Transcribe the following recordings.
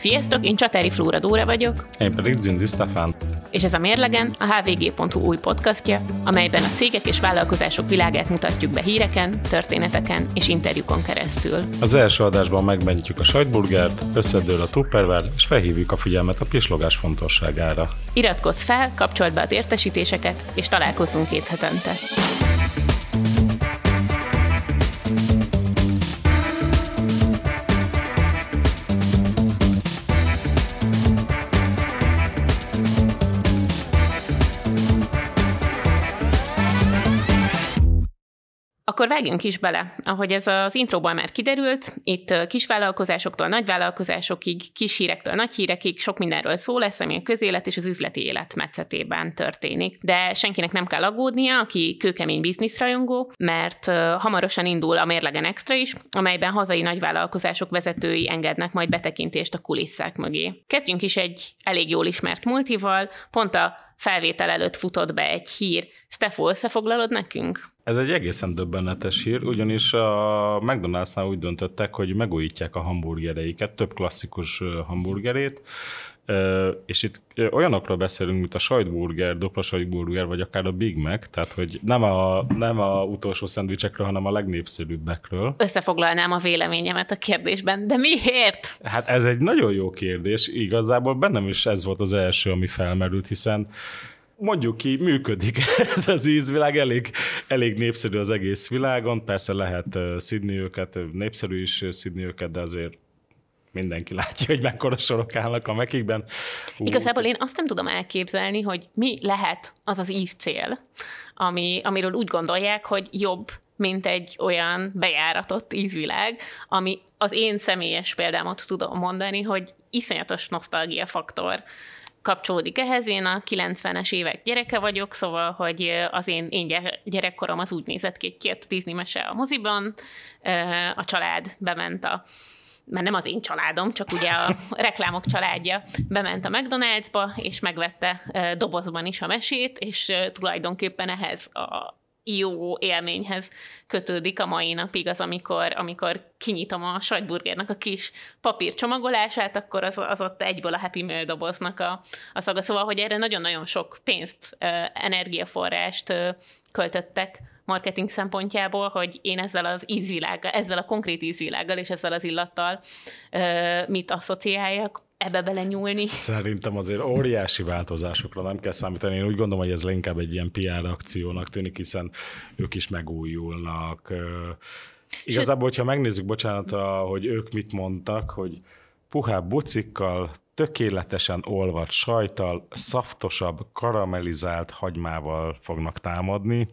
Sziasztok, én Csatári Flóra Dóra vagyok. Én pedig Zindi Stefán. És ez a Mérlegen, a hvg.hu új podcastja, amelyben a cégek és vállalkozások világát mutatjuk be híreken, történeteken és interjúkon keresztül. Az első adásban megmentjük a sajtburgert, összedől a tupperware, és felhívjuk a figyelmet a pislogás fontosságára. Iratkozz fel, kapcsolt be az értesítéseket, és találkozzunk két hetente. Akkor vágjunk is bele. Ahogy ez az intróból már kiderült, itt kisvállalkozásoktól nagyvállalkozásokig, kis hírektől nagy hírekig sok mindenről szó lesz, ami a közélet és az üzleti élet metszetében történik. De senkinek nem kell aggódnia, aki kőkemény bizniszrajongó, mert hamarosan indul a Mérlegen Extra is, amelyben hazai nagyvállalkozások vezetői engednek majd betekintést a kulisszák mögé. Kezdjünk is egy elég jól ismert multival, pont a felvétel előtt futott be egy hír. Stefo, összefoglalod nekünk? Ez egy egészen döbbenetes hír, ugyanis a McDonald'snál úgy döntöttek, hogy megújítják a hamburgereiket, több klasszikus hamburgerét, és itt olyanokról beszélünk, mint a sajtburger, dupla sajtburger, vagy akár a Big Mac, tehát hogy nem a, nem a utolsó szendvicsekről, hanem a legnépszerűbbekről. Összefoglalnám a véleményemet a kérdésben, de miért? Hát ez egy nagyon jó kérdés, igazából bennem is ez volt az első, ami felmerült, hiszen mondjuk ki, működik ez az ízvilág, elég, elég népszerű az egész világon, persze lehet szidni őket, népszerű is szidni őket, de azért mindenki látja, hogy mekkora sorok állnak a mekikben. Uh. Igazából én azt nem tudom elképzelni, hogy mi lehet az az ízcél, ami, amiről úgy gondolják, hogy jobb, mint egy olyan bejáratott ízvilág, ami az én személyes példámat tudom mondani, hogy iszonyatos nosztalgia faktor kapcsolódik ehhez. Én a 90-es évek gyereke vagyok, szóval, hogy az én, én gyerekkorom az úgy nézett ki, hogy két Disney mese a moziban, a család bement a mert nem az én családom, csak ugye a reklámok családja bement a McDonald'sba, és megvette dobozban is a mesét, és tulajdonképpen ehhez a jó élményhez kötődik a mai napig az, amikor, amikor kinyitom a sajtburgernek a kis papírcsomagolását, akkor az, az ott egyből a Happy Meal doboznak a, a szaga. Szóval, hogy erre nagyon-nagyon sok pénzt, energiaforrást költöttek marketing szempontjából, hogy én ezzel az ízvilággal, ezzel a konkrét ízvilággal és ezzel az illattal mit asszociáljak, ebbe bele nyúlni. Szerintem azért óriási változásokra nem kell számítani. Én úgy gondolom, hogy ez inkább egy ilyen PR akciónak tűnik, hiszen ők is megújulnak. Igazából, hogyha megnézzük, bocsánat, hogy ők mit mondtak, hogy puhább bucikkal, tökéletesen olvadt sajtal, szaftosabb, karamellizált hagymával fognak támadni.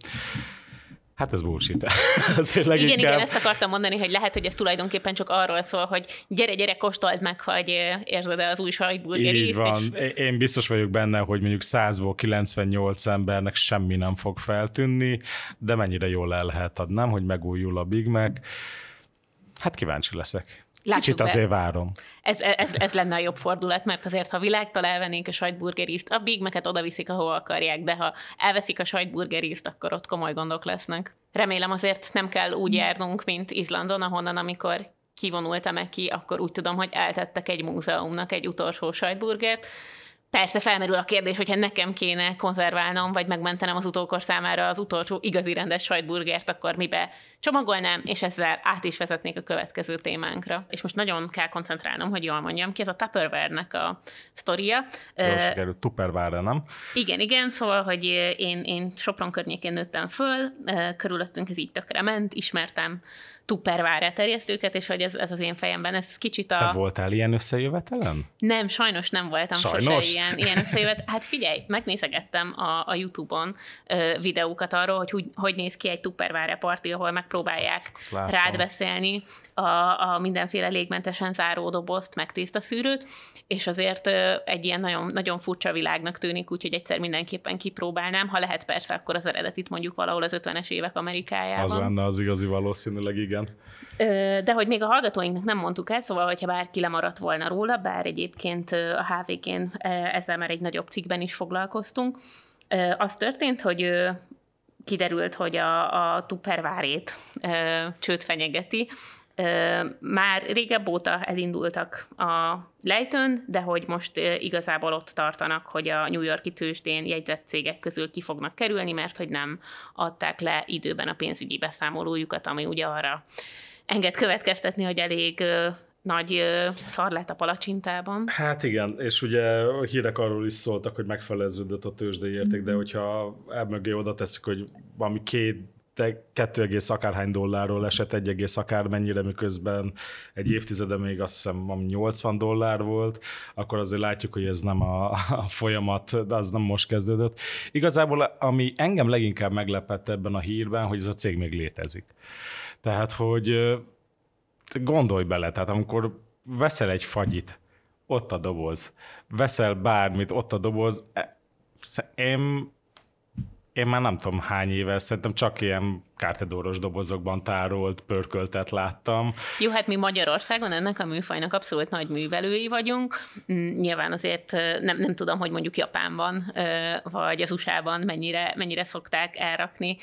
Hát ez bullshit. Azért leginkább... Igen, igen, ezt akartam mondani, hogy lehet, hogy ez tulajdonképpen csak arról szól, hogy gyere, gyere, kóstold meg, hogy érzed az új sajtburger Így van. És... Én biztos vagyok benne, hogy mondjuk 100-ból 98 embernek semmi nem fog feltűnni, de mennyire jól el lehet adnám, hogy megújul a Big Mac. Hát kíváncsi leszek. Lássuk Kicsit be. azért várom. Ez, ez, ez lenne a jobb fordulat, mert azért, ha világtal elvennénk a sajtburgeriszt, a Big Mac-et oda viszik, ahol akarják, de ha elveszik a sajtburgeriszt, akkor ott komoly gondok lesznek. Remélem azért nem kell úgy járnunk, mint Izlandon, ahonnan, amikor kivonultam ki, akkor úgy tudom, hogy eltettek egy múzeumnak egy utolsó sajtburgert, Persze felmerül a kérdés, hogyha nekem kéne konzerválnom, vagy megmentenem az utókor számára az utolsó igazi rendes sajtburgert, akkor mibe csomagolnám, és ezzel át is vezetnék a következő témánkra. És most nagyon kell koncentrálnom, hogy jól mondjam ki, ez a Tupperware-nek a sztoria. Jól sikerült, Tupperware, nem? Igen, igen, szóval, hogy én, én Sopron környékén nőttem föl, körülöttünk ez így tökre ment, ismertem tupperware terjesztőket, és hogy ez, ez az én fejemben, ez kicsit a... Te voltál ilyen összejövetelen? Nem, sajnos nem voltam sajnos? sose ilyen, ilyen összejövet. Hát figyelj, megnézegettem a, a YouTube-on ö, videókat arról, hogy, hogy hogy néz ki egy tupperware parti, ahol megpróbálják rád beszélni a, a mindenféle légmentesen záró dobozt, meg tésztaszűrőt, és azért ö, egy ilyen nagyon, nagyon furcsa világnak tűnik, úgyhogy egyszer mindenképpen kipróbálnám, ha lehet persze, akkor az eredetit mondjuk valahol az 50-es évek Amerikájában. Az lenne az igazi valószínűleg, igen igen. De hogy még a hallgatóinknak nem mondtuk el, szóval, hogyha bárki lemaradt volna róla, bár egyébként a HVG-n ezzel már egy nagyobb cikkben is foglalkoztunk, az történt, hogy kiderült, hogy a, a Tuppervárét csőd fenyegeti, Már régebb óta elindultak a lejtőn, de hogy most igazából ott tartanak, hogy a New Yorki tőzsdén jegyzett cégek közül ki fognak kerülni, mert hogy nem adták le időben a pénzügyi beszámolójukat, ami ugye arra enged következtetni, hogy elég nagy szar lett a palacsintában. Hát igen, és ugye hírek arról is szóltak, hogy megfeleződött a tőzsdei érték, mm-hmm. de mhm. hogyha elmögé oda teszik, hogy valami két de 2, akárhány dollárról esett 1, akár mennyire, miközben egy évtizede még azt hiszem 80 dollár volt, akkor azért látjuk, hogy ez nem a, a folyamat, de az nem most kezdődött. Igazából ami engem leginkább meglepett ebben a hírben, hogy ez a cég még létezik. Tehát, hogy gondolj bele, tehát amikor veszel egy fagyit, ott a doboz, veszel bármit, ott a doboz, e, én én már nem tudom hány éve, szerintem csak ilyen kártedóros dobozokban tárolt, pörköltet láttam. Jó, hát mi Magyarországon ennek a műfajnak abszolút nagy művelői vagyunk. Mm, nyilván azért nem, nem tudom, hogy mondjuk Japánban vagy az USA-ban mennyire, mennyire szokták elrakni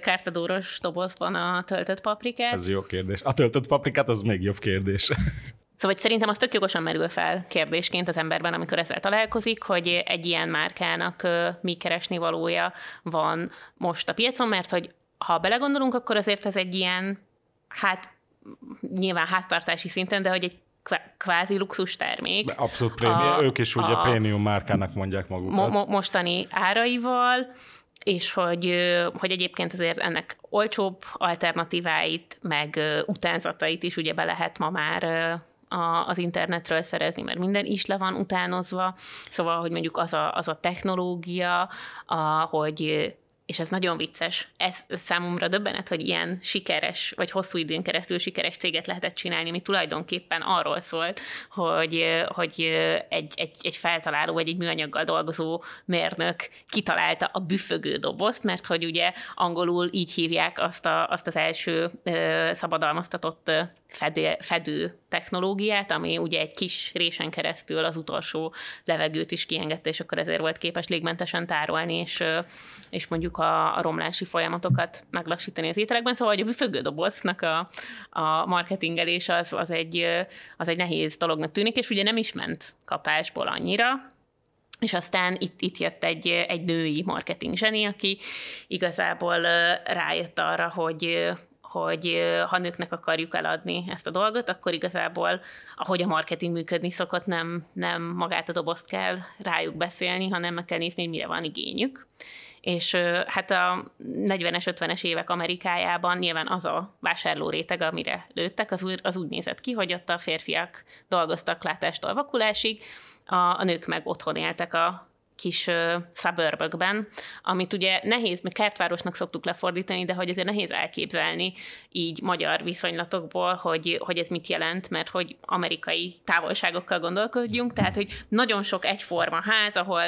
kártedóros dobozban a töltött paprikát. Ez jó kérdés. A töltött paprikát az még jobb kérdés. Szóval szerintem az tök jogosan merül fel kérdésként az emberben, amikor ezzel találkozik, hogy egy ilyen márkának mi keresni valója van most a piacon, mert hogy ha belegondolunk, akkor azért ez egy ilyen, hát nyilván háztartási szinten, de hogy egy kvázi luxus termék. Abszolút prémium, ők is ugye a, prémium márkának mondják magukat. Mo- mo- mostani áraival, és hogy, hogy egyébként azért ennek olcsóbb alternatíváit, meg utánzatait is ugye be lehet ma már a, az internetről szerezni, mert minden is le van utánozva, szóval, hogy mondjuk az a, az a technológia, a, hogy és ez nagyon vicces. Ez számomra döbbenet, hogy ilyen sikeres, vagy hosszú időn keresztül sikeres céget lehetett csinálni, ami tulajdonképpen arról szólt, hogy, hogy egy, egy, egy feltaláló, vagy egy műanyaggal dolgozó mérnök kitalálta a büfögő dobozt, mert hogy ugye angolul így hívják azt, a, azt az első szabadalmaztatott fedő, fedő technológiát, ami ugye egy kis résen keresztül az utolsó levegőt is kiengedte, és akkor ezért volt képes légmentesen tárolni, és, és mondjuk a, a romlási folyamatokat meglassítani az ételekben. Szóval hogy a büfögődoboznak a, a marketingelés az, az, egy, az egy nehéz dolognak tűnik, és ugye nem is ment kapásból annyira, és aztán itt, itt jött egy, egy női marketing zseni, aki igazából rájött arra, hogy, hogy ha nőknek akarjuk eladni ezt a dolgot, akkor igazából, ahogy a marketing működni szokott, nem, nem magát a dobozt kell rájuk beszélni, hanem meg kell nézni, hogy mire van igényük. És hát a 40-es, 50-es évek Amerikájában nyilván az a vásárló réteg, amire lőttek, az úgy, az úgy nézett ki, hogy ott a férfiak dolgoztak látástól vakulásig, a, a nők meg otthon éltek a kis uh, suburbökben, amit ugye nehéz, meg kertvárosnak szoktuk lefordítani, de hogy azért nehéz elképzelni így magyar viszonylatokból, hogy, hogy ez mit jelent, mert hogy amerikai távolságokkal gondolkodjunk, tehát hogy nagyon sok egyforma ház, ahol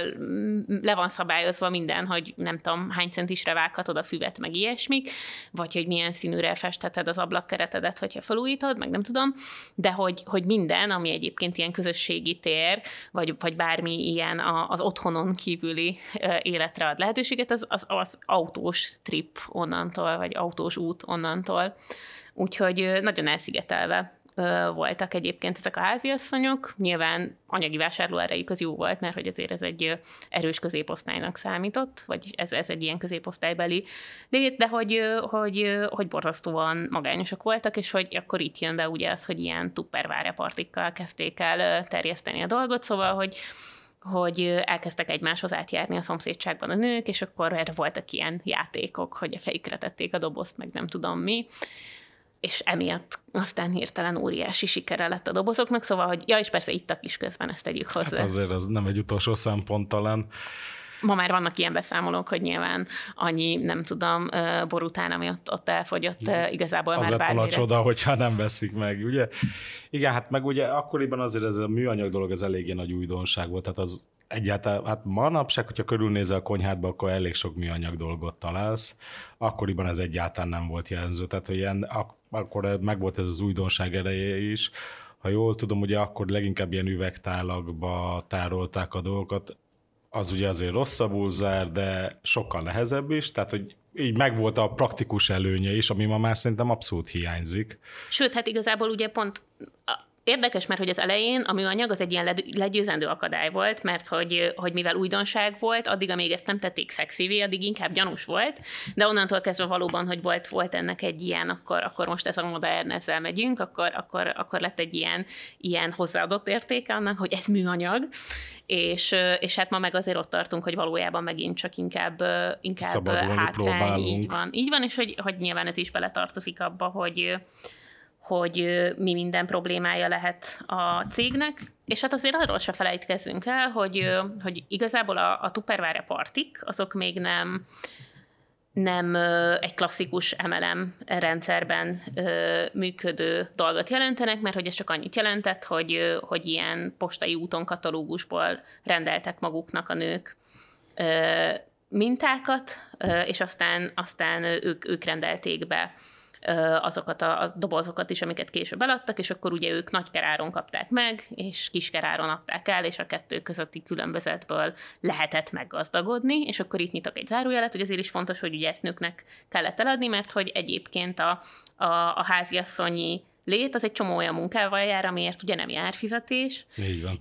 le van szabályozva minden, hogy nem tudom, hány centisre vághatod a füvet, meg ilyesmik, vagy hogy milyen színűre festheted az ablakkeretedet, hogyha felújítod, meg nem tudom, de hogy, hogy minden, ami egyébként ilyen közösségi tér, vagy, vagy bármi ilyen az otthonon autónon kívüli életre ad lehetőséget, az, az, az autós trip onnantól, vagy autós út onnantól. Úgyhogy nagyon elszigetelve voltak egyébként ezek a háziasszonyok. Nyilván anyagi vásárlóerejük az jó volt, mert hogy azért ez egy erős középosztálynak számított, vagy ez, ez egy ilyen középosztálybeli lét, de hogy, hogy, hogy borzasztóan magányosak voltak, és hogy akkor itt jön be ugye az, hogy ilyen tuppervárepartikkal kezdték el terjeszteni a dolgot, szóval, hogy hogy elkezdtek egymáshoz átjárni a szomszédságban a nők, és akkor erre voltak ilyen játékok, hogy a fejükre tették a dobozt, meg nem tudom mi, és emiatt aztán hirtelen óriási sikere lett a dobozoknak, szóval, hogy ja, és persze ittak is közben, ezt tegyük hozzá. Hát azért az nem egy utolsó szempont talán ma már vannak ilyen beszámolók, hogy nyilván annyi, nem tudom, bor után, ami ott, ott elfogyott, igazából az már lett bármire. volna csoda, hogyha nem veszik meg, ugye? Igen, hát meg ugye akkoriban azért ez a műanyag dolog, ez eléggé nagy újdonság volt, tehát az egyáltalán, hát manapság, hogyha körülnézel a konyhádba, akkor elég sok műanyag dolgot találsz. Akkoriban ez egyáltalán nem volt jelenző, tehát hogy ilyen, ak- akkor meg volt ez az újdonság ereje is. Ha jól tudom, ugye akkor leginkább ilyen üvegtálakba tárolták a dolgokat, az ugye azért rosszabbul zár, de sokkal nehezebb is, tehát hogy így megvolt a praktikus előnye is, ami ma már szerintem abszolút hiányzik. Sőt, hát igazából ugye pont Érdekes, mert hogy az elején a műanyag az egy ilyen legyőzendő akadály volt, mert hogy, hogy mivel újdonság volt, addig, amíg ezt nem tették szexivé, addig inkább gyanús volt, de onnantól kezdve valóban, hogy volt, volt ennek egy ilyen, akkor, akkor most ez a modern, ezzel megyünk, akkor, akkor, akkor lett egy ilyen, ilyen hozzáadott értéke annak, hogy ez műanyag, és, és hát ma meg azért ott tartunk, hogy valójában megint csak inkább, inkább hátrány, így van. Így van, és hogy, hogy nyilván ez is beletartozik abba, hogy, hogy mi minden problémája lehet a cégnek, és hát azért arról se felejtkezzünk el, hogy, hogy igazából a, a Tupperware partik, azok még nem, nem egy klasszikus MLM rendszerben működő dolgot jelentenek, mert hogy ez csak annyit jelentett, hogy, hogy ilyen postai úton katalógusból rendeltek maguknak a nők mintákat, és aztán, aztán ők, ők rendelték be azokat a, a dobozokat is, amiket később eladtak, és akkor ugye ők nagy keráron kapták meg, és kis keráron adták el, és a kettő közötti különbözetből lehetett meggazdagodni, és akkor itt nyitok egy zárójelet, hogy azért is fontos, hogy ugye ezt nőknek kellett eladni, mert hogy egyébként a, a, a háziasszonyi lét, az egy csomó olyan munkával jár, amiért ugye nem jár fizetés. Így van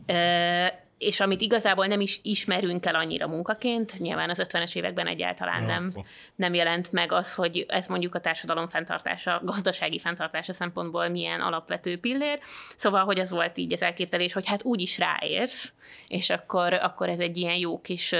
és amit igazából nem is ismerünk el annyira munkaként, nyilván az 50-es években egyáltalán nem, nem jelent meg az, hogy ez mondjuk a társadalom fenntartása, gazdasági fenntartása szempontból milyen alapvető pillér. Szóval, hogy az volt így az elképzelés, hogy hát úgy is ráérsz, és akkor, akkor ez egy ilyen jó kis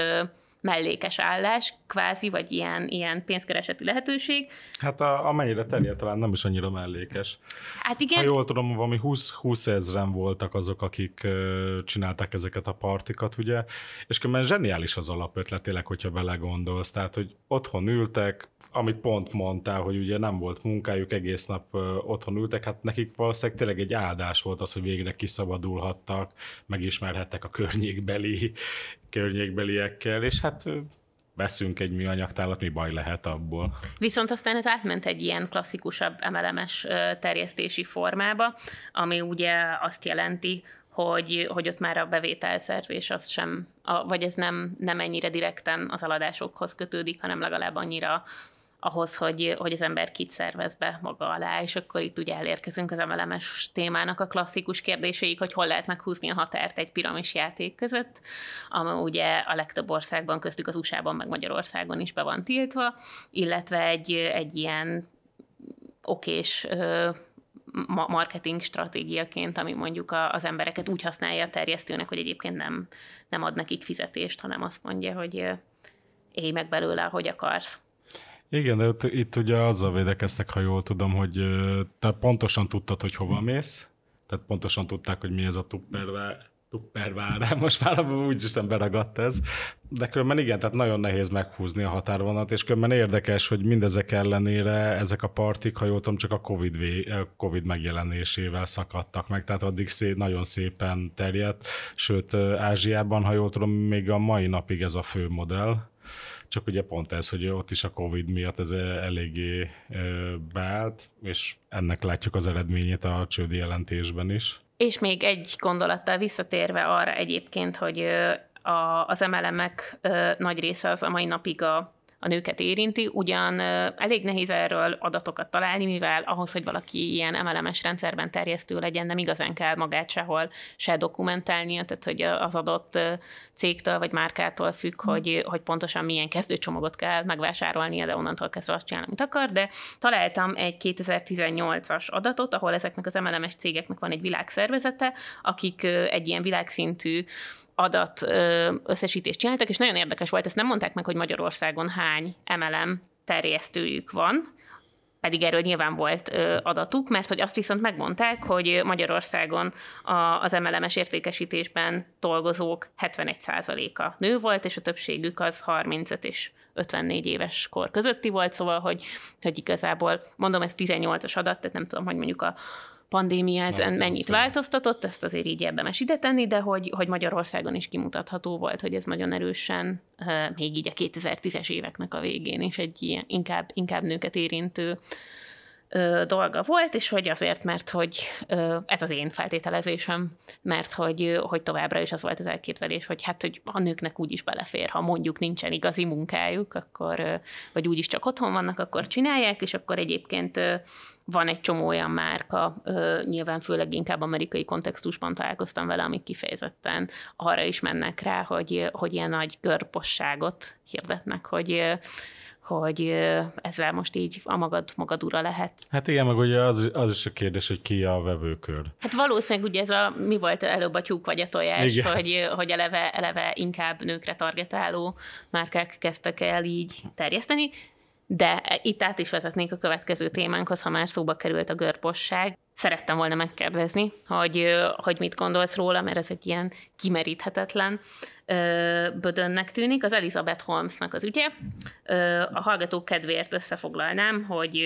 mellékes állás, kvázi, vagy ilyen, ilyen pénzkereseti lehetőség. Hát a, amennyire terjed, talán nem is annyira mellékes. Hát igen. Ha jól tudom, valami 20, 20 ezeren voltak azok, akik uh, csinálták ezeket a partikat, ugye, és különben zseniális az alapötlet, tényleg, hogyha belegondolsz, tehát, hogy otthon ültek, amit pont mondtál, hogy ugye nem volt munkájuk, egész nap otthon ültek, hát nekik valószínűleg tényleg egy áldás volt az, hogy végre kiszabadulhattak, megismerhettek a környékbeli környékbeliekkel, és hát veszünk egy műanyagtálat, mi baj lehet abból. Viszont aztán ez átment egy ilyen klasszikusabb emelemes terjesztési formába, ami ugye azt jelenti, hogy, hogy ott már a bevételszerzés az sem, a, vagy ez nem, nem ennyire direkten az aladásokhoz kötődik, hanem legalább annyira ahhoz, hogy, hogy az ember kit szervez be maga alá, és akkor itt ugye elérkezünk az emelemes témának a klasszikus kérdéseig, hogy hol lehet meghúzni a határt egy piramis játék között, ami ugye a legtöbb országban, köztük az USA-ban, meg Magyarországon is be van tiltva, illetve egy, egy ilyen okés marketing stratégiaként, ami mondjuk az embereket úgy használja a terjesztőnek, hogy egyébként nem, nem ad nekik fizetést, hanem azt mondja, hogy élj meg belőle, hogy akarsz. Igen, de itt, itt ugye azzal védekeztek, ha jól tudom, hogy te pontosan tudtad, hogy hova mész, tehát pontosan tudták, hogy mi ez a tupperware, tupperware, most már úgyis nem beragadt ez, de különben igen, tehát nagyon nehéz meghúzni a határvonat, és különben érdekes, hogy mindezek ellenére ezek a partik, ha jól tudom, csak a COVID, COVID megjelenésével szakadtak meg, tehát addig szép, nagyon szépen terjedt, sőt Ázsiában, ha jól tudom, még a mai napig ez a fő modell, csak ugye pont ez, hogy ott is a Covid miatt ez eléggé beállt, és ennek látjuk az eredményét a csődi jelentésben is. És még egy gondolattal visszatérve arra egyébként, hogy a, az emelemek nagy része az a mai napig a a nőket érinti, ugyan elég nehéz erről adatokat találni, mivel ahhoz, hogy valaki ilyen emelemes rendszerben terjesztő legyen, nem igazán kell magát sehol se dokumentálnia, tehát hogy az adott cégtől vagy márkától függ, mm. hogy, hogy pontosan milyen kezdőcsomagot kell megvásárolnia, de onnantól kezdve azt csinálni, amit akar, de találtam egy 2018-as adatot, ahol ezeknek az emelemes cégeknek van egy világszervezete, akik egy ilyen világszintű adat összesítést csináltak, és nagyon érdekes volt, ezt nem mondták meg, hogy Magyarországon hány MLM terjesztőjük van, pedig erről nyilván volt adatuk, mert hogy azt viszont megmondták, hogy Magyarországon az MLM-es értékesítésben dolgozók 71%-a nő volt, és a többségük az 35 és 54 éves kor közötti volt, szóval, hogy, hogy igazából, mondom, ez 18-as adat, tehát nem tudom, hogy mondjuk a pandémia ezen Na, mennyit szépen. változtatott, ezt azért így érdemes ide tenni, de hogy, hogy Magyarországon is kimutatható volt, hogy ez nagyon erősen, még így a 2010-es éveknek a végén is egy ilyen inkább, inkább nőket érintő ö, dolga volt, és hogy azért, mert hogy ö, ez az én feltételezésem, mert hogy, hogy továbbra is az volt az elképzelés, hogy hát, hogy a nőknek úgyis belefér, ha mondjuk nincsen igazi munkájuk, akkor, ö, vagy úgyis csak otthon vannak, akkor csinálják, és akkor egyébként ö, van egy csomó olyan márka, nyilván főleg inkább amerikai kontextusban találkoztam vele, amik kifejezetten arra is mennek rá, hogy, hogy ilyen nagy görposságot hirdetnek, hogy hogy ezzel most így a magad, magad ura lehet. Hát igen, meg ugye az, az is a kérdés, hogy ki a vevőkör. Hát valószínűleg ugye ez a, mi volt előbb a tyúk vagy a tojás, igen. hogy, hogy eleve, eleve inkább nőkre targetáló márkák kezdtek el így terjeszteni, de itt át is vezetnénk a következő témánkhoz, ha már szóba került a görposság. Szerettem volna megkérdezni, hogy, hogy mit gondolsz róla, mert ez egy ilyen kimeríthetetlen bödönnek tűnik. Az Elizabeth Holmesnak az ügye. A hallgatók kedvéért összefoglalnám, hogy,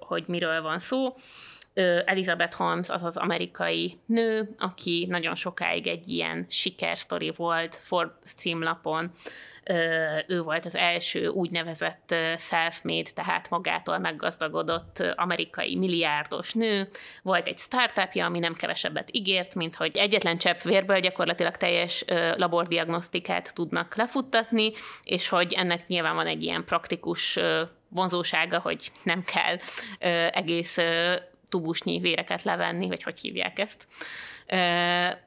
hogy miről van szó. Elizabeth Holmes az az amerikai nő, aki nagyon sokáig egy ilyen sikersztori volt Forbes címlapon, ő volt az első úgynevezett self-made, tehát magától meggazdagodott amerikai milliárdos nő. Volt egy startupja, ami nem kevesebbet ígért, mint hogy egyetlen csepp vérből gyakorlatilag teljes labordiagnosztikát tudnak lefuttatni, és hogy ennek nyilván van egy ilyen praktikus vonzósága, hogy nem kell egész tubusnyi véreket levenni, vagy hogy hívják ezt.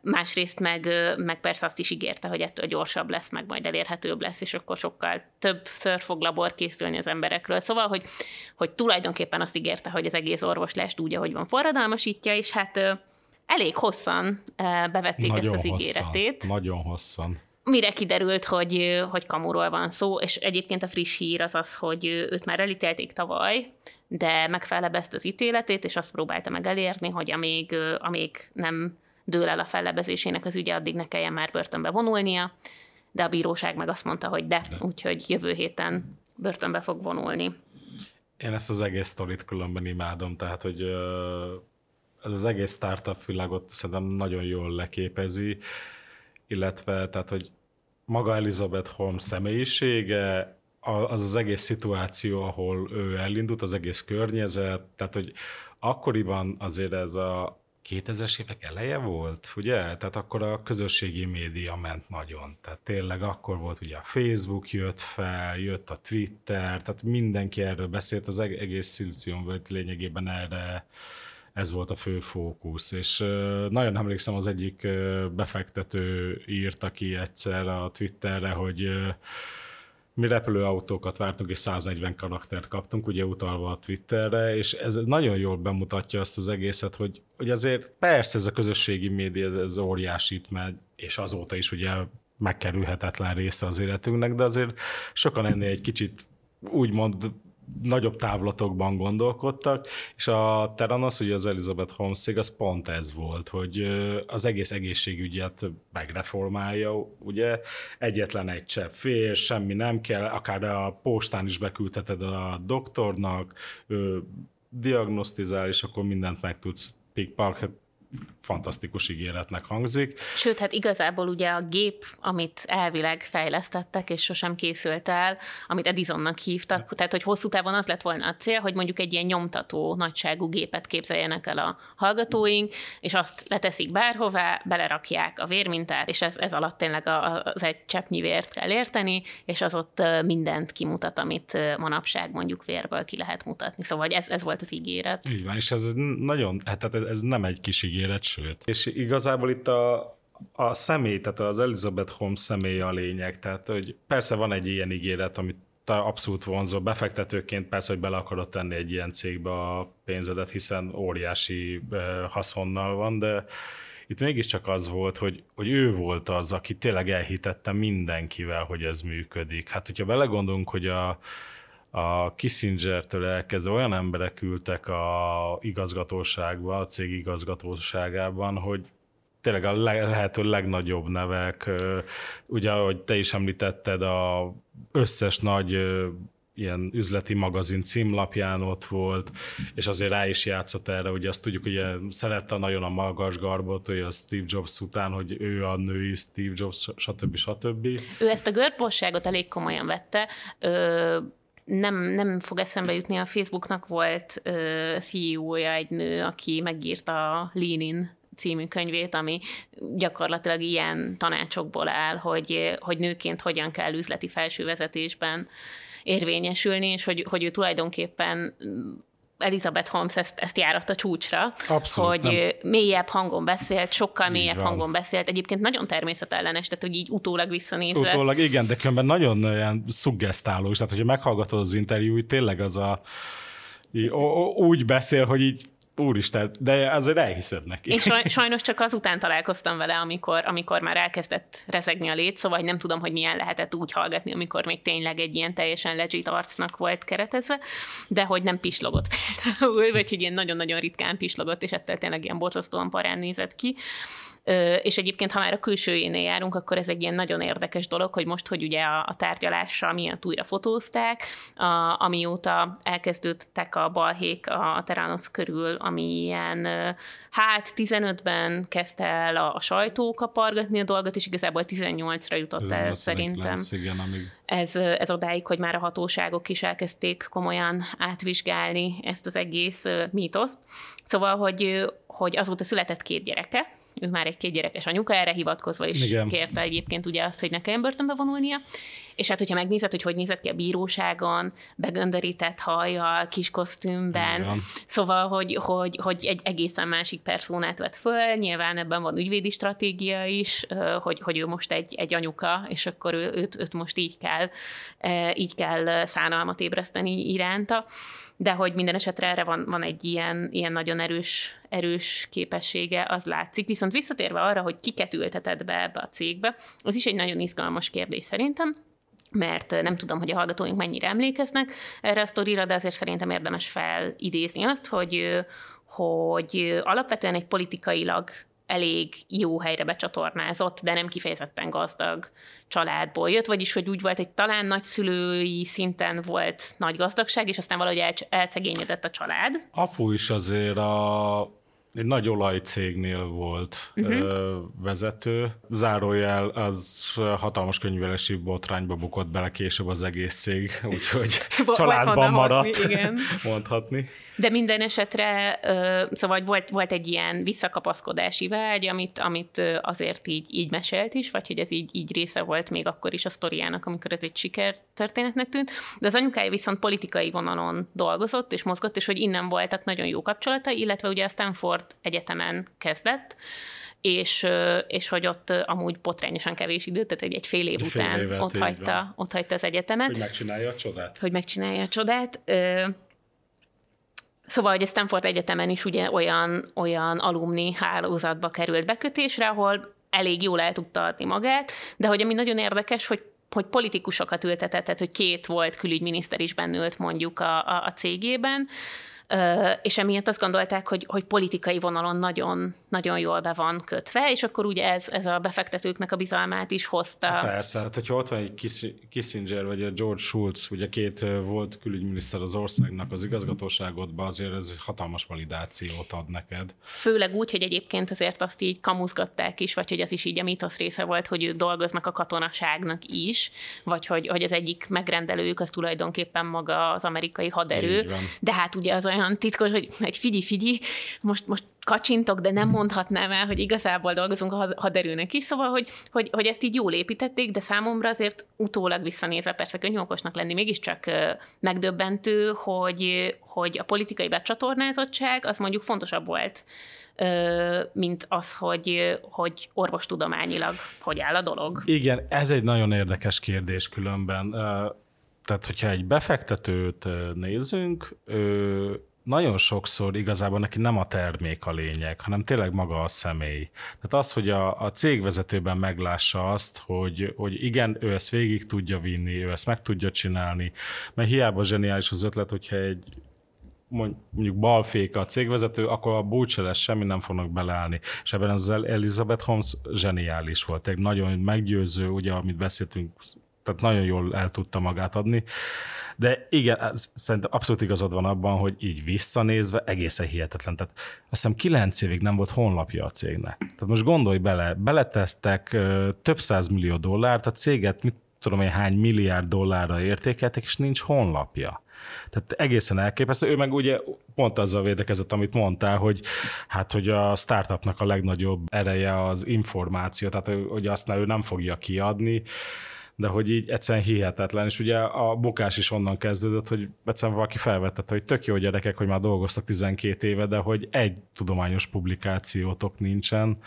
Másrészt meg, meg persze azt is ígérte, hogy ettől gyorsabb lesz, meg majd elérhetőbb lesz, és akkor sokkal többször fog labor készülni az emberekről. Szóval, hogy, hogy tulajdonképpen azt ígérte, hogy az egész orvoslást úgy, ahogy van forradalmasítja, és hát elég hosszan bevették nagyon ezt az hosszan, ígéretét. Nagyon hosszan mire kiderült, hogy, hogy kamuról van szó, és egyébként a friss hír az az, hogy őt már elítélték tavaly, de megfelebezte az ítéletét, és azt próbálta meg elérni, hogy amíg, amíg nem dől el a fellebezésének az ügye, addig ne kelljen már börtönbe vonulnia, de a bíróság meg azt mondta, hogy de, de. úgyhogy jövő héten börtönbe fog vonulni. Én ezt az egész sztorit különben imádom, tehát, hogy ez az egész startup világot szerintem nagyon jól leképezi, illetve tehát, hogy maga Elizabeth Holmes személyisége, az az egész szituáció, ahol ő elindult, az egész környezet, tehát, hogy akkoriban azért ez a 2000-es évek eleje volt, ugye? Tehát akkor a közösségi média ment nagyon. Tehát tényleg akkor volt ugye a Facebook jött fel, jött a Twitter, tehát mindenki erről beszélt, az egész Szilícium volt lényegében erre ez volt a fő fókusz, és nagyon emlékszem az egyik befektető írt, aki egyszer a Twitterre, hogy mi repülőautókat vártunk, és 140 karaktert kaptunk, ugye utalva a Twitterre, és ez nagyon jól bemutatja azt az egészet, hogy, hogy azért persze ez a közösségi média, ez, ez óriásit megy, és azóta is ugye megkerülhetetlen része az életünknek, de azért sokan ennél egy kicsit úgymond nagyobb távlatokban gondolkodtak, és a Teranos, ugye az Elizabeth holmes az pont ez volt, hogy az egész egészségügyet megreformálja, ugye? Egyetlen egy csepp fér, semmi nem kell, akár a postán is beküldheted a doktornak, diagnosztizál, és akkor mindent meg tudsz pikpak, fantasztikus ígéretnek hangzik. Sőt, hát igazából ugye a gép, amit elvileg fejlesztettek, és sosem készült el, amit Edisonnak hívtak, tehát hogy hosszú távon az lett volna a cél, hogy mondjuk egy ilyen nyomtató nagyságú gépet képzeljenek el a hallgatóink, és azt leteszik bárhová, belerakják a vérmintát, és ez, ez alatt tényleg az egy cseppnyi vért kell érteni, és az ott mindent kimutat, amit manapság mondjuk vérből ki lehet mutatni. Szóval ez, ez volt az ígéret. Így van, és ez nagyon, hát ez, ez nem egy kis ígéret, ígéret, sőt. És igazából itt a, a személy, tehát az Elizabeth Holmes személye a lényeg, tehát hogy persze van egy ilyen ígéret, amit abszolút vonzó befektetőként persze, hogy bele akarod tenni egy ilyen cégbe a pénzedet, hiszen óriási haszonnal van, de itt mégiscsak az volt, hogy, hogy ő volt az, aki tényleg elhitette mindenkivel, hogy ez működik. Hát, hogyha belegondolunk, hogy a, a Kissinger-től elkezdve olyan emberek ültek a igazgatóságba, a cég igazgatóságában, hogy tényleg a lehető legnagyobb nevek, ugye, ahogy te is említetted, a összes nagy ilyen üzleti magazin címlapján ott volt, és azért rá is játszott erre, ugye azt tudjuk, hogy szerette nagyon a magas garbot, hogy a Steve Jobs után, hogy ő a női Steve Jobs, stb. stb. Ő ezt a görposságot elég komolyan vette, Ö- nem, nem fog eszembe jutni, a Facebooknak volt uh, CEO-ja egy nő, aki megírta a Lean című könyvét, ami gyakorlatilag ilyen tanácsokból áll, hogy, hogy nőként hogyan kell üzleti felsővezetésben érvényesülni, és hogy, hogy ő tulajdonképpen Elizabeth Holmes ezt, ezt járat a csúcsra, Abszolút, hogy nem. mélyebb hangon beszélt, sokkal így mélyebb van. hangon beszélt. Egyébként nagyon természetellenes, tehát hogy így utólag visszanézve. Utólag igen, de különben nagyon ilyen szuggesztáló, tehát hogyha meghallgatod az interjút, tényleg az a így, úgy beszél, hogy így úristen, de azért elhiszed neki. Én sajnos csak azután találkoztam vele, amikor, amikor már elkezdett rezegni a lét, szóval nem tudom, hogy milyen lehetett úgy hallgatni, amikor még tényleg egy ilyen teljesen legit arcnak volt keretezve, de hogy nem pislogott például, vagy hogy ilyen nagyon-nagyon ritkán pislogott, és ettől tényleg ilyen borzasztóan parán nézett ki. És egyébként, ha már a külsőjénél járunk, akkor ez egy ilyen nagyon érdekes dolog, hogy most, hogy ugye a, a tárgyalással miatt újra fotózták, a, amióta elkezdődtek a balhék a Teranos körül, ami ilyen, hát 15-ben kezdte el a, a sajtó kapargatni a dolgot, és igazából 18-ra jutott ez el szerintem. Lenz, igen, amíg... ez, ez odáig, hogy már a hatóságok is elkezdték komolyan átvizsgálni ezt az egész mítoszt. Szóval, hogy, hogy azóta született két gyereke, ő már egy kétgyerekes anyuka, erre hivatkozva is Igen. kérte egyébként ugye azt, hogy ne kelljen börtönbe vonulnia. És hát, hogyha megnézed, hogy hogy nézett ki a bíróságon, begöndörített hajjal, kis kosztümben, Igen. szóval, hogy, hogy, hogy egy egészen másik perszónát vett föl, nyilván ebben van ügyvédi stratégia is, hogy, hogy ő most egy, egy anyuka, és akkor ő, őt, őt most így kell, így kell szánalmat ébreszteni iránta de hogy minden esetre erre van, van egy ilyen, ilyen nagyon erős, erős képessége, az látszik. Viszont visszatérve arra, hogy kiket ültetett be ebbe a cégbe, az is egy nagyon izgalmas kérdés szerintem, mert nem tudom, hogy a hallgatóink mennyire emlékeznek erre a sztorira, de azért szerintem érdemes felidézni azt, hogy, hogy alapvetően egy politikailag elég jó helyre becsatornázott, de nem kifejezetten gazdag családból jött, vagyis hogy úgy volt, hogy talán nagyszülői szinten volt nagy gazdagság, és aztán valahogy el, elszegényedett a család. Apu is azért a egy nagy olajcégnél volt uh-huh. vezető. Zárójel az hatalmas könyvelési botrányba bukott bele később az egész cég, úgyhogy családban maradt, hozni, igen. mondhatni. De minden esetre, szóval volt, volt egy ilyen visszakapaszkodási vágy, amit, amit azért így, így mesélt is, vagy hogy ez így, így része volt még akkor is a sztoriának, amikor ez egy sikertörténetnek tűnt. De az anyukája viszont politikai vonalon dolgozott és mozgott, és hogy innen voltak nagyon jó kapcsolatai, illetve ugye a Stanford Egyetemen kezdett, és, és hogy ott amúgy botrányosan kevés időt, tehát egy, egy fél év egy után fél évet, ott, hagyta, ott hagyta az egyetemet. Hogy megcsinálja a csodát. Hogy megcsinálja a csodát. Szóval, hogy a Stanford Egyetemen is ugye olyan, olyan alumni hálózatba került bekötésre, ahol elég jól el tudta adni magát, de hogy ami nagyon érdekes, hogy hogy politikusokat ültetett, tehát hogy két volt külügyminiszter is bennült mondjuk a, a, a cégében, és emiatt azt gondolták, hogy, hogy politikai vonalon nagyon, nagyon jól be van kötve, és akkor ugye ez, ez a befektetőknek a bizalmát is hozta. Hát persze, hát hogyha ott van egy Kissinger vagy a George Schulz, ugye két volt külügyminiszter az országnak az igazgatóságodban, azért ez hatalmas validációt ad neked. Főleg úgy, hogy egyébként azért azt így kamuzgatták is, vagy hogy ez is így a mitosz része volt, hogy ők dolgoznak a katonaságnak is, vagy hogy, hogy az egyik megrendelőjük az tulajdonképpen maga az amerikai haderő. De hát ugye az olyan olyan titkos, hogy egy figyi-figyi, most, most kacsintok, de nem mondhatnám el, hogy igazából dolgozunk a haderőnek is, szóval, hogy, hogy, hogy ezt így jól építették, de számomra azért utólag visszanézve persze könnyű okosnak lenni, mégiscsak megdöbbentő, hogy, hogy a politikai becsatornázottság az mondjuk fontosabb volt, mint az, hogy, hogy orvostudományilag hogy áll a dolog. Igen, ez egy nagyon érdekes kérdés különben. Tehát, hogyha egy befektetőt nézzünk, nagyon sokszor igazából neki nem a termék a lényeg, hanem tényleg maga a személy. Tehát az, hogy a, a cégvezetőben meglássa azt, hogy, hogy igen, ő ezt végig tudja vinni, ő ezt meg tudja csinálni, mert hiába zseniális az ötlet, hogyha egy mondjuk balfék a cégvezető, akkor a búcsa lesz, semmi nem fognak beleállni. És ebben az Elizabeth Holmes zseniális volt, egy nagyon meggyőző, ugye, amit beszéltünk tehát nagyon jól el tudta magát adni. De igen, szerintem abszolút igazad van abban, hogy így visszanézve egészen hihetetlen. Tehát azt hiszem kilenc évig nem volt honlapja a cégnek. Tehát most gondolj bele, beletesztek több száz millió dollárt, a céget mit tudom én hány milliárd dollárra értékeltek, és nincs honlapja. Tehát egészen elképesztő. Ő meg ugye pont azzal védekezett, amit mondtál, hogy hát, hogy a startupnak a legnagyobb ereje az információ, tehát hogy azt ő nem fogja kiadni, de hogy így egyszerűen hihetetlen, és ugye a bukás is onnan kezdődött, hogy egyszerűen valaki felvetette, hogy tök jó gyerekek, hogy már dolgoztak 12 éve, de hogy egy tudományos publikációtok nincsen,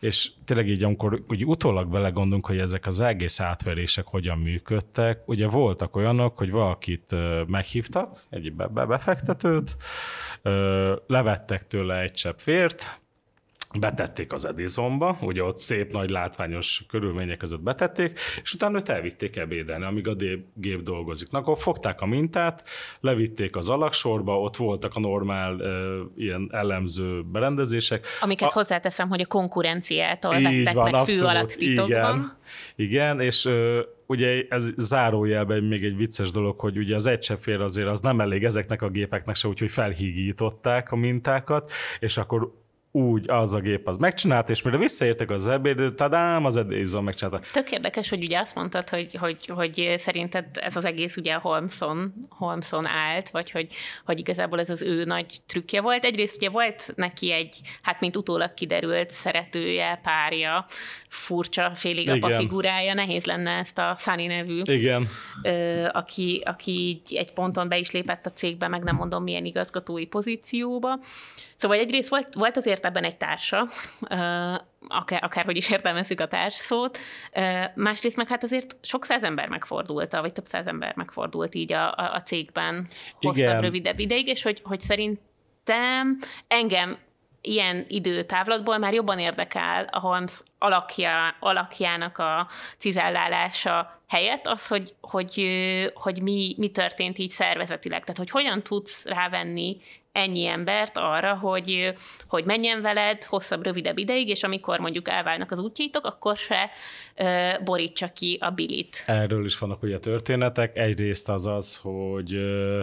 és tényleg így, amikor úgy utólag belegondolunk, hogy ezek az egész átverések hogyan működtek, ugye voltak olyanok, hogy valakit meghívtak, egy befektetőt, levettek tőle egy csepp vért, betették az Edisonba, ugye ott szép nagy látványos körülmények között betették, és utána őt elvitték ebédelni, amíg a gép dolgozik. Na, akkor fogták a mintát, levitték az alaksorba, ott voltak a normál e, ilyen ellenző berendezések. Amiket a, hozzáteszem, hogy a konkurenciától vettek van, meg abszolút, fű alatt titokban. Igen, igen és ö, ugye ez zárójelben még egy vicces dolog, hogy ugye az egy azért az nem elég ezeknek a gépeknek se, úgyhogy felhígították a mintákat, és akkor úgy az a gép az megcsinált, és mire visszaértek az ebéd, tadám, az Edison megcsinálta. Tök érdekes, hogy ugye azt mondtad, hogy, hogy, hogy szerinted ez az egész ugye Holmeson, Holmeson állt, vagy hogy, hogy igazából ez az ő nagy trükkje volt. Egyrészt ugye volt neki egy, hát mint utólag kiderült, szeretője, párja, furcsa félig apa figurája, nehéz lenne ezt a Sunny nevű, Igen. Ö, aki, aki egy ponton be is lépett a cégbe, meg nem mondom milyen igazgatói pozícióba. Szóval egyrészt volt, volt azért ebben egy társa, akár, akárhogy is értelmezzük a társ szót, másrészt meg hát azért sok száz ember megfordult, vagy több száz ember megfordult így a, a, a cégben hosszabb, Igen. rövidebb ideig, és hogy, hogy szerintem engem ilyen időtávlatból már jobban érdekel a Holmes alakja, alakjának a cizellálása helyett az, hogy, hogy, hogy mi, mi történt így szervezetileg. Tehát, hogy hogyan tudsz rávenni ennyi embert arra, hogy, hogy menjen veled hosszabb, rövidebb ideig, és amikor mondjuk elválnak az útjaitok, akkor se ö, borítsa ki a bilit. Erről is vannak ugye történetek. Egyrészt az az, hogy ö,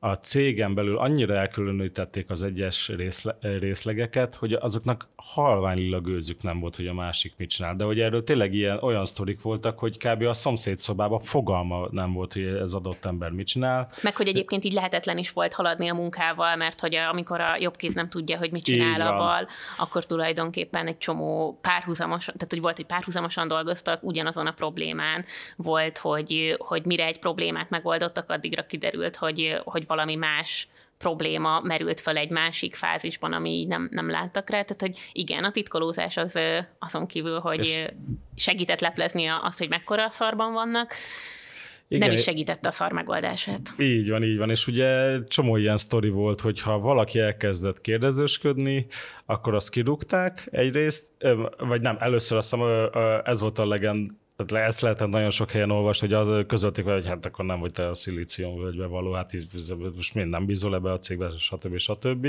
a cégen belül annyira elkülönítették az egyes részle, részlegeket, hogy azoknak halványilag gőzük nem volt, hogy a másik mit csinál. De hogy erről tényleg ilyen olyan sztorik voltak, hogy kb. a szomszéd szobában fogalma nem volt, hogy ez adott ember mit csinál. Meg hogy egyébként így lehetetlen is volt haladni a munkával, mert hogy a, amikor a jobb kéz nem tudja, hogy mit csinál a bal, akkor tulajdonképpen egy csomó párhuzamos, tehát hogy volt, hogy párhuzamosan dolgoztak ugyanazon a problémán, volt, hogy, hogy mire egy problémát megoldottak, addigra kiderült, hogy, hogy valami más probléma merült fel egy másik fázisban, ami nem, nem láttak rá. Tehát, hogy igen, a titkolózás az azon kívül, hogy és... segített leplezni azt, hogy mekkora a szarban vannak, igen, nem is segítette a szar megoldását. Így van, így van, és ugye csomó ilyen sztori volt, hogy ha valaki elkezdett kérdezősködni, akkor azt kirúgták egyrészt, vagy nem, először azt hiszem, ez volt a legend, tehát ezt lehetett nagyon sok helyen olvasni, hogy az közölték hogy hát akkor nem vagy te a völgybe való, hát most mind nem bízol ebbe a cégbe, stb. stb.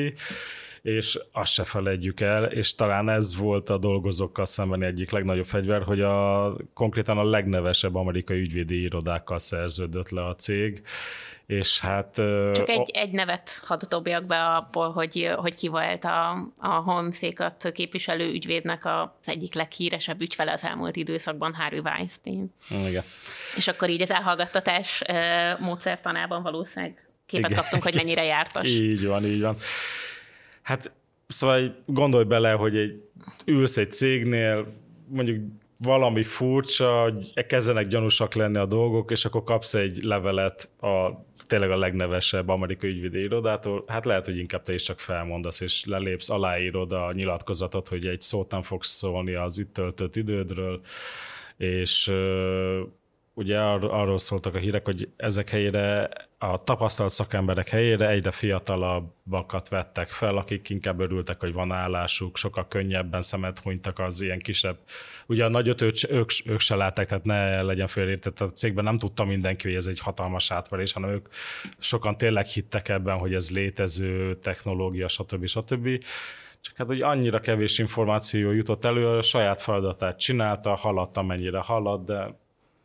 És azt se felejtjük el, és talán ez volt a dolgozókkal szemben egyik legnagyobb fegyver, hogy a, konkrétan a legnevesebb amerikai ügyvédi irodákkal szerződött le a cég, és hát... Csak egy, egy nevet hadd dobjak be abból, hogy, hogy ki volt a, a Holmesékat képviselő ügyvédnek az egyik leghíresebb ügyfele az elmúlt időszakban, Harry Weinstein. Igen. És akkor így az elhallgattatás módszertanában valószínűleg képet Igen. kaptunk, hogy mennyire jártas. Így van, így van. Hát szóval gondolj bele, hogy egy, ülsz egy cégnél, mondjuk valami furcsa, kezdenek gyanúsak lenni a dolgok, és akkor kapsz egy levelet a tényleg a legnevesebb amerikai ügyvédi irodától, hát lehet, hogy inkább te is csak felmondasz, és lelépsz, aláírod a nyilatkozatot, hogy egy szót nem fogsz szólni az itt töltött idődről, és ugye ar- arról szóltak a hírek, hogy ezek helyére, a tapasztalt szakemberek helyére egyre fiatalabbakat vettek fel, akik inkább örültek, hogy van állásuk, sokkal könnyebben szemet hunytak az ilyen kisebb. Ugye a nagyot ők, ők, ők se látták, tehát ne legyen félértett. A cégben nem tudta mindenki, hogy ez egy hatalmas átverés, hanem ők sokan tényleg hittek ebben, hogy ez létező technológia, stb. stb. Csak hát hogy annyira kevés információ jutott elő, a saját feladatát csinálta, haladt amennyire halad, de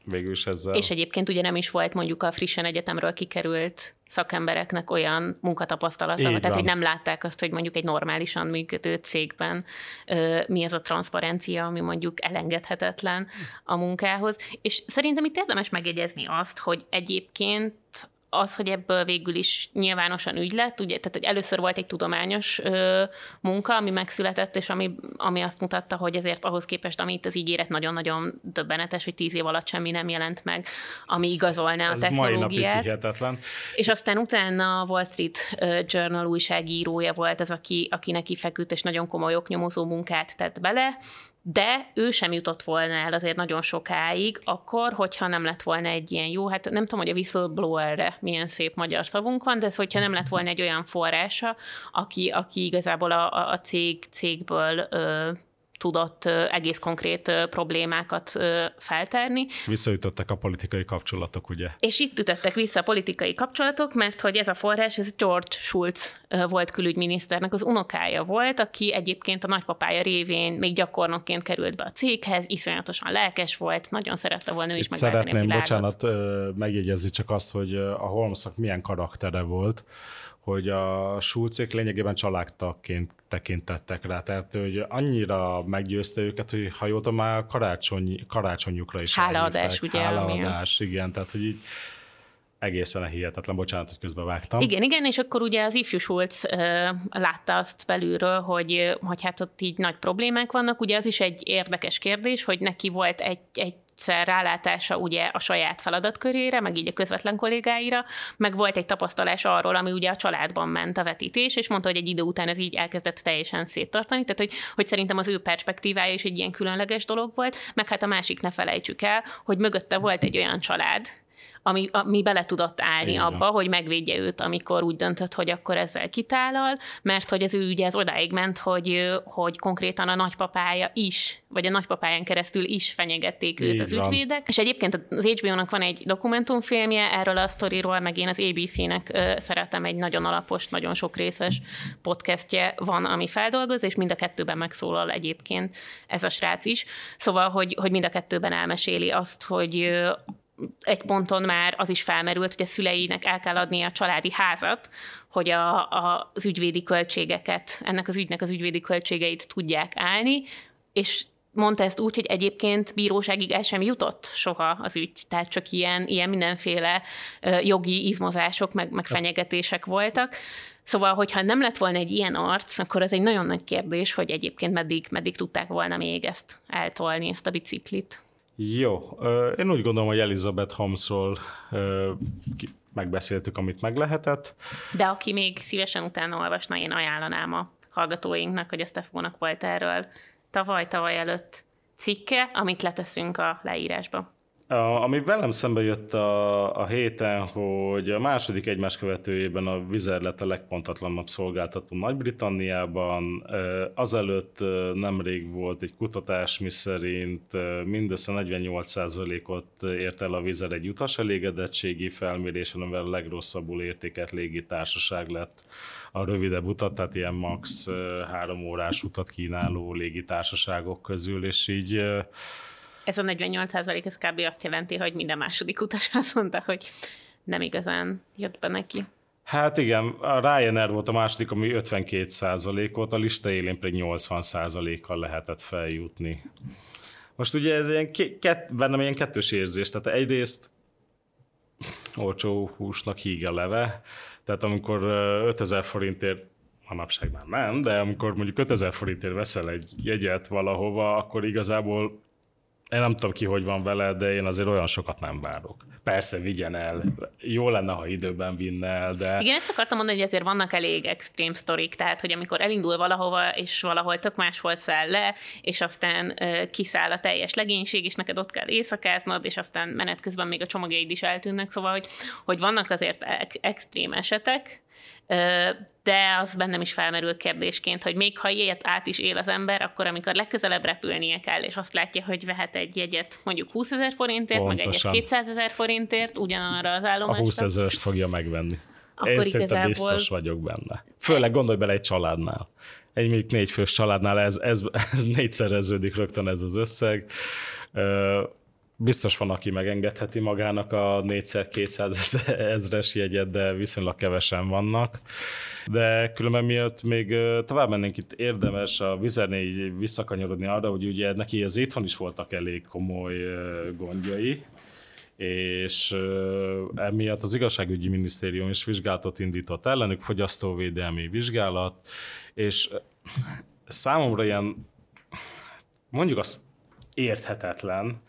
végül is ezzel. És egyébként ugye nem is volt mondjuk a frissen egyetemről kikerült szakembereknek olyan munkatapasztalata, Így tehát van. hogy nem látták azt, hogy mondjuk egy normálisan működő cégben ö, mi az a transzparencia, ami mondjuk elengedhetetlen a munkához. És szerintem itt érdemes megjegyezni azt, hogy egyébként az, hogy ebből végül is nyilvánosan ügy lett, ugye, tehát hogy először volt egy tudományos ö, munka, ami megszületett, és ami, ami azt mutatta, hogy ezért ahhoz képest, ami itt az ígéret nagyon-nagyon döbbenetes, hogy tíz év alatt semmi nem jelent meg, ami igazolná a Ez mai technológiát. hihetetlen. És aztán utána a Wall Street Journal újságírója volt az, aki, aki neki feküdt, és nagyon komoly oknyomozó munkát tett bele, de ő sem jutott volna el azért nagyon sokáig, akkor, hogyha nem lett volna egy ilyen jó, hát nem tudom, hogy a whistleblowerre milyen szép magyar szavunk van, de ez, hogyha nem lett volna egy olyan forrása, aki, aki igazából a, a- cég, cégből tudott egész konkrét problémákat feltárni, Visszaütöttek a politikai kapcsolatok, ugye? és itt ütöttek vissza a politikai kapcsolatok, mert hogy ez a forrás, ez George Schulz volt külügyminiszternek az unokája volt, aki egyébként a nagypapája révén még gyakornokként került be a céghez, iszonyatosan lelkes volt, nagyon szerette volna ő is megváltani a szeretném, világot. bocsánat, megjegyezni csak azt, hogy a Holmesnak milyen karaktere volt, hogy a Schulzék lényegében családtagként tekintettek rá, tehát hogy annyira meggyőzte őket, hogy ha jól tudom, már karácsony, karácsonyukra is Hálaadás, ugye, Hálaadás, igen, tehát hogy így egészen hihetetlen, bocsánat, hogy közben vágtam. Igen, igen, és akkor ugye az ifjú Schulz ö, látta azt belülről, hogy, hogy hát ott így nagy problémák vannak. Ugye az is egy érdekes kérdés, hogy neki volt egy, egy egyszer rálátása ugye a saját feladatkörére, meg így a közvetlen kollégáira, meg volt egy tapasztalás arról, ami ugye a családban ment a vetítés, és mondta, hogy egy idő után ez így elkezdett teljesen széttartani, tehát hogy, hogy szerintem az ő perspektívája is egy ilyen különleges dolog volt, meg hát a másik ne felejtsük el, hogy mögötte volt egy olyan család, ami, ami bele tudott állni van. abba, hogy megvédje őt, amikor úgy döntött, hogy akkor ezzel kitállal, mert hogy az ő ügye az odáig ment, hogy, hogy konkrétan a nagypapája is, vagy a nagypapáján keresztül is fenyegették őt Így az van. ügyvédek. És egyébként az HBO-nak van egy dokumentumfilmje erről a sztoriról, meg én az ABC-nek szeretem egy nagyon alapos, nagyon sok részes podcastje van, ami feldolgoz, és mind a kettőben megszólal egyébként ez a srác is. Szóval, hogy, hogy mind a kettőben elmeséli azt, hogy egy ponton már az is felmerült, hogy a szüleinek el kell adni a családi házat, hogy a, a, az ügyvédi költségeket, ennek az ügynek az ügyvédi költségeit tudják állni, és mondta ezt úgy, hogy egyébként bíróságig el sem jutott soha az ügy, tehát csak ilyen, ilyen mindenféle jogi izmozások, meg, meg fenyegetések voltak. Szóval, hogyha nem lett volna egy ilyen arc, akkor az egy nagyon nagy kérdés, hogy egyébként meddig, meddig tudták volna még ezt eltolni, ezt a biciklit. Jó, én úgy gondolom, hogy Elizabeth Holmesról megbeszéltük, amit meg lehetett. De aki még szívesen utána olvasna, én ajánlanám a hallgatóinknak, hogy a Stefónak volt erről tavaly-tavaly előtt cikke, amit leteszünk a leírásba. A, ami velem szembe jött a, a héten, hogy a második egymás követőjében a Vizer lett a legpontatlanabb szolgáltató Nagy-Britanniában. Azelőtt nemrég volt egy kutatás, miszerint mindössze 48%-ot ért el a Vizer egy utas elégedettségi felmérésen, amivel a legrosszabbul értékelt légitársaság lett a rövidebb utat, tehát ilyen max. három órás utat kínáló légitársaságok közül, és így Ez a 48% ez kb. azt jelenti, hogy minden második utas azt mondta, hogy nem igazán jött be neki. Hát igen, a Ryanair volt a második, ami 52% volt, a lista élén pedig 80% kal lehetett feljutni. Most ugye ez ilyen, kett, bennem ilyen kettős érzés, tehát egyrészt olcsó húsnak híg a leve, tehát amikor ö, 5000 forintért manapság már nem, de amikor mondjuk 5000 forintért veszel egy jegyet valahova, akkor igazából én nem tudom ki, hogy van vele, de én azért olyan sokat nem várok. Persze, vigyen el. Jó lenne, ha időben vinne el, de... Igen, ezt akartam mondani, hogy azért vannak elég extrém sztorik, tehát hogy amikor elindul valahova, és valahol tök máshol száll le, és aztán ö, kiszáll a teljes legénység, és neked ott kell éjszakáznod, és aztán menet közben még a csomagjaid is eltűnnek, szóval, hogy, hogy vannak azért extrém esetek, de az bennem is felmerül kérdésként, hogy még ha ilyet át is él az ember, akkor amikor legközelebb repülnie kell, és azt látja, hogy vehet egy jegyet mondjuk 20 ezer forintért, meg egyet Pontosan. 200 ezer forintért, ugyanarra az A állomásra. 20 ezerest fogja megvenni. Akkor Én igazából- biztos vagyok benne. Főleg gondolj bele egy családnál. Egy mondjuk négy fős családnál ez, ez, ez négyszereződik rögtön ez az összeg. Biztos van, aki megengedheti magának a 4x200 ezres jegyet, de viszonylag kevesen vannak. De különben miatt még tovább mennénk itt érdemes a vizernél visszakanyarodni arra, hogy ugye neki az itthon is voltak elég komoly gondjai, és emiatt az igazságügyi minisztérium is vizsgálatot indított ellenük, fogyasztóvédelmi vizsgálat, és számomra ilyen, mondjuk azt érthetetlen,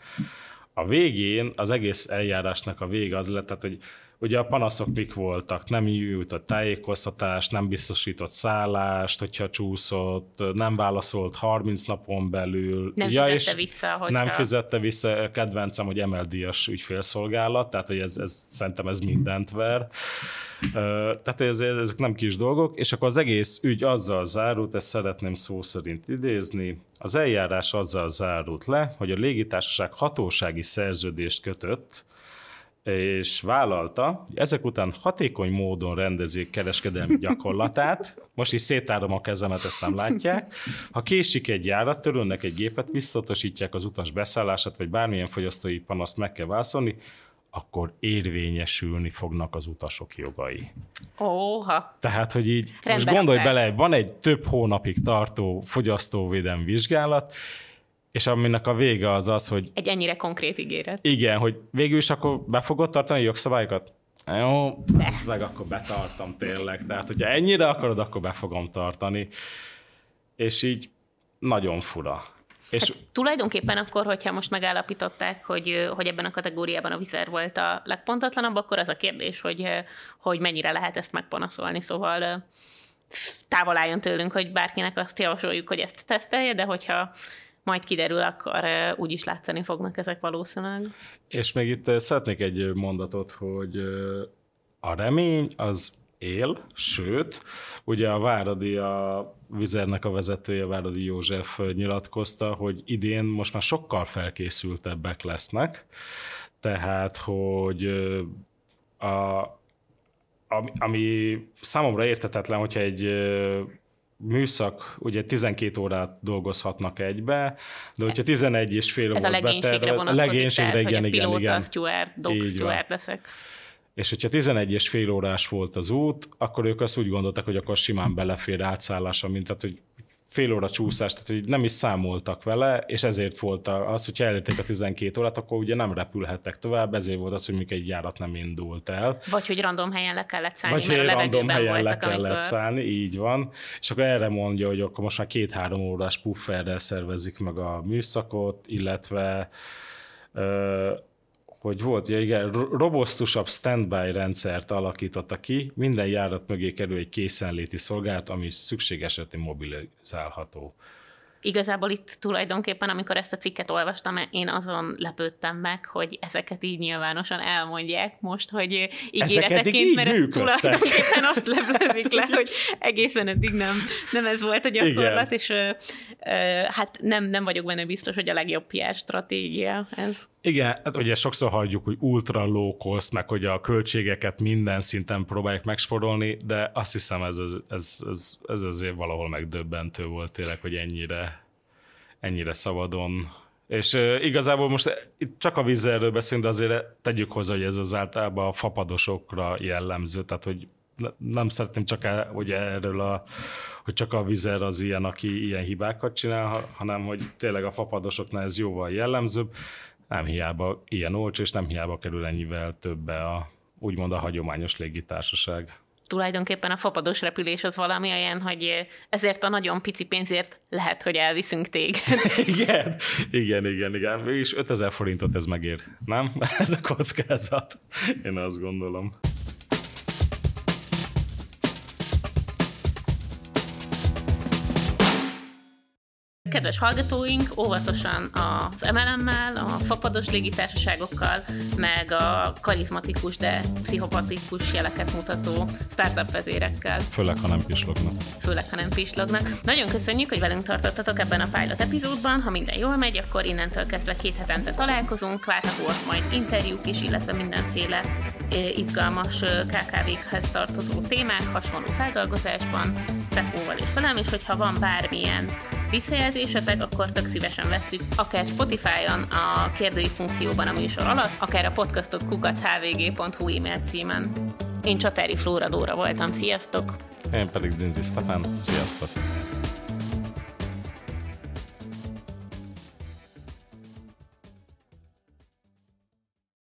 a végén az egész eljárásnak a vége az lett, tehát, hogy ugye a panaszok mik voltak, nem jutott tájékoztatást, nem biztosított szállást, hogyha csúszott, nem válaszolt 30 napon belül. Nem ja, fizette és vissza, hogyha... Nem fizette vissza, kedvencem, hogy emeldíjas ügyfélszolgálat, tehát hogy ez, ez, szerintem ez mindent ver. Tehát ez, ezek nem kis dolgok, és akkor az egész ügy azzal zárult, ezt szeretném szó szerint idézni, az eljárás azzal zárult le, hogy a légitársaság hatósági szerződést kötött, és vállalta, hogy ezek után hatékony módon rendezik kereskedelmi gyakorlatát, most is szétárom a kezemet, ezt nem látják, ha késik egy járat, törölnek egy gépet, visszatosítják az utas beszállását, vagy bármilyen fogyasztói panaszt meg kell válaszolni, akkor érvényesülni fognak az utasok jogai. Óha. Tehát, hogy így, Rendben most gondolj fel. bele, van egy több hónapig tartó fogyasztóvédelmi vizsgálat, és aminek a vége az az, hogy... Egy ennyire konkrét ígéret. Igen, hogy végül is akkor be fogod tartani a jogszabályokat? Jó, ezt meg akkor betartam tényleg. Tehát, hogyha ennyire akarod, akkor be fogom tartani. És így nagyon fura. És hát, tulajdonképpen akkor, hogyha most megállapították, hogy, hogy ebben a kategóriában a vizer volt a legpontatlanabb, akkor az a kérdés, hogy, hogy mennyire lehet ezt megpanaszolni. Szóval távol álljon tőlünk, hogy bárkinek azt javasoljuk, hogy ezt tesztelje, de hogyha majd kiderül, akkor úgy is látszani fognak ezek valószínűleg. És még itt szeretnék egy mondatot, hogy a remény az él, sőt, ugye a Váradi, a Vizernek a vezetője, Váradi József nyilatkozta, hogy idén most már sokkal felkészültebbek lesznek, tehát, hogy a, ami, ami számomra értetetlen, hogyha egy műszak, ugye 12 órát dolgozhatnak egybe, de hogyha 11 és fél Ez a legénységre beterve, vonatkozik, legénységre, tehát, igen, hogy a pilóta, igen, steward, dog steward leszek. És hogyha 11 és fél órás volt az út, akkor ők azt úgy gondoltak, hogy akkor simán belefér átszállása, mint tehát, hogy fél óra csúszás, tehát hogy nem is számoltak vele, és ezért volt az, hogy elérték a 12 órát, akkor ugye nem repülhettek tovább, ezért volt az, hogy még egy járat nem indult el. Vagy hogy random helyen le kellett szállni, Vagy mert a random helyen le kellett amikor... szállni, így van. És akkor erre mondja, hogy akkor most már két-három órás pufferrel szervezik meg a műszakot, illetve hogy volt, ja igen, robosztusabb standby rendszert alakította ki, minden járat mögé kerül egy készenléti szolgálat, ami szükség esetén mobilizálható. Igazából itt tulajdonképpen, amikor ezt a cikket olvastam, én azon lepődtem meg, hogy ezeket így nyilvánosan elmondják most, hogy ígéreteként, mert ez tulajdonképpen azt leblezik le, hogy egészen eddig nem, nem ez volt a gyakorlat, Igen. és ö, ö, hát nem, nem vagyok benne biztos, hogy a legjobb PR stratégia ez. Igen, hát ugye sokszor hagyjuk, hogy ultra low cost, meg hogy a költségeket minden szinten próbálják megsporolni, de azt hiszem ez, ez, ez, ez, ez azért valahol megdöbbentő volt tényleg, hogy ennyire, ennyire szabadon és igazából most itt csak a vízerről beszélünk, de azért tegyük hozzá, hogy ez az általában a fapadosokra jellemző, tehát hogy nem szeretném csak el, hogy erről a, hogy csak a vizer az ilyen, aki ilyen hibákat csinál, hanem hogy tényleg a fapadosoknál ez jóval jellemzőbb nem hiába ilyen olcsó, és nem hiába kerül ennyivel többe a úgymond a hagyományos légitársaság. Tulajdonképpen a fapados repülés az valami olyan, hogy ezért a nagyon pici pénzért lehet, hogy elviszünk téged. igen, igen, igen, igen. És 5000 forintot ez megér, nem? Ez a kockázat. Én azt gondolom. Kedves hallgatóink, óvatosan az MLM-mel, a fapados légitársaságokkal, meg a karizmatikus, de pszichopatikus jeleket mutató startup vezérekkel. Főleg, ha nem pislognak. Főleg, ha nem pislognak. Nagyon köszönjük, hogy velünk tartottatok ebben a pilot epizódban. Ha minden jól megy, akkor innentől kezdve két hetente találkozunk, várhatóak majd interjúk is, illetve mindenféle izgalmas KKV-khez tartozó témák hasonló feldolgozásban, Stefóval és velem, és hogyha van bármilyen visszajelzésetek, akkor tök szívesen veszük, akár Spotify-on, a kérdői funkcióban a műsor alatt, akár a podcastot kukac.hvg.hu e-mail címen. Én Csatári Flóra Dóra voltam, sziasztok! Én pedig Zinzi Stefán, sziasztok!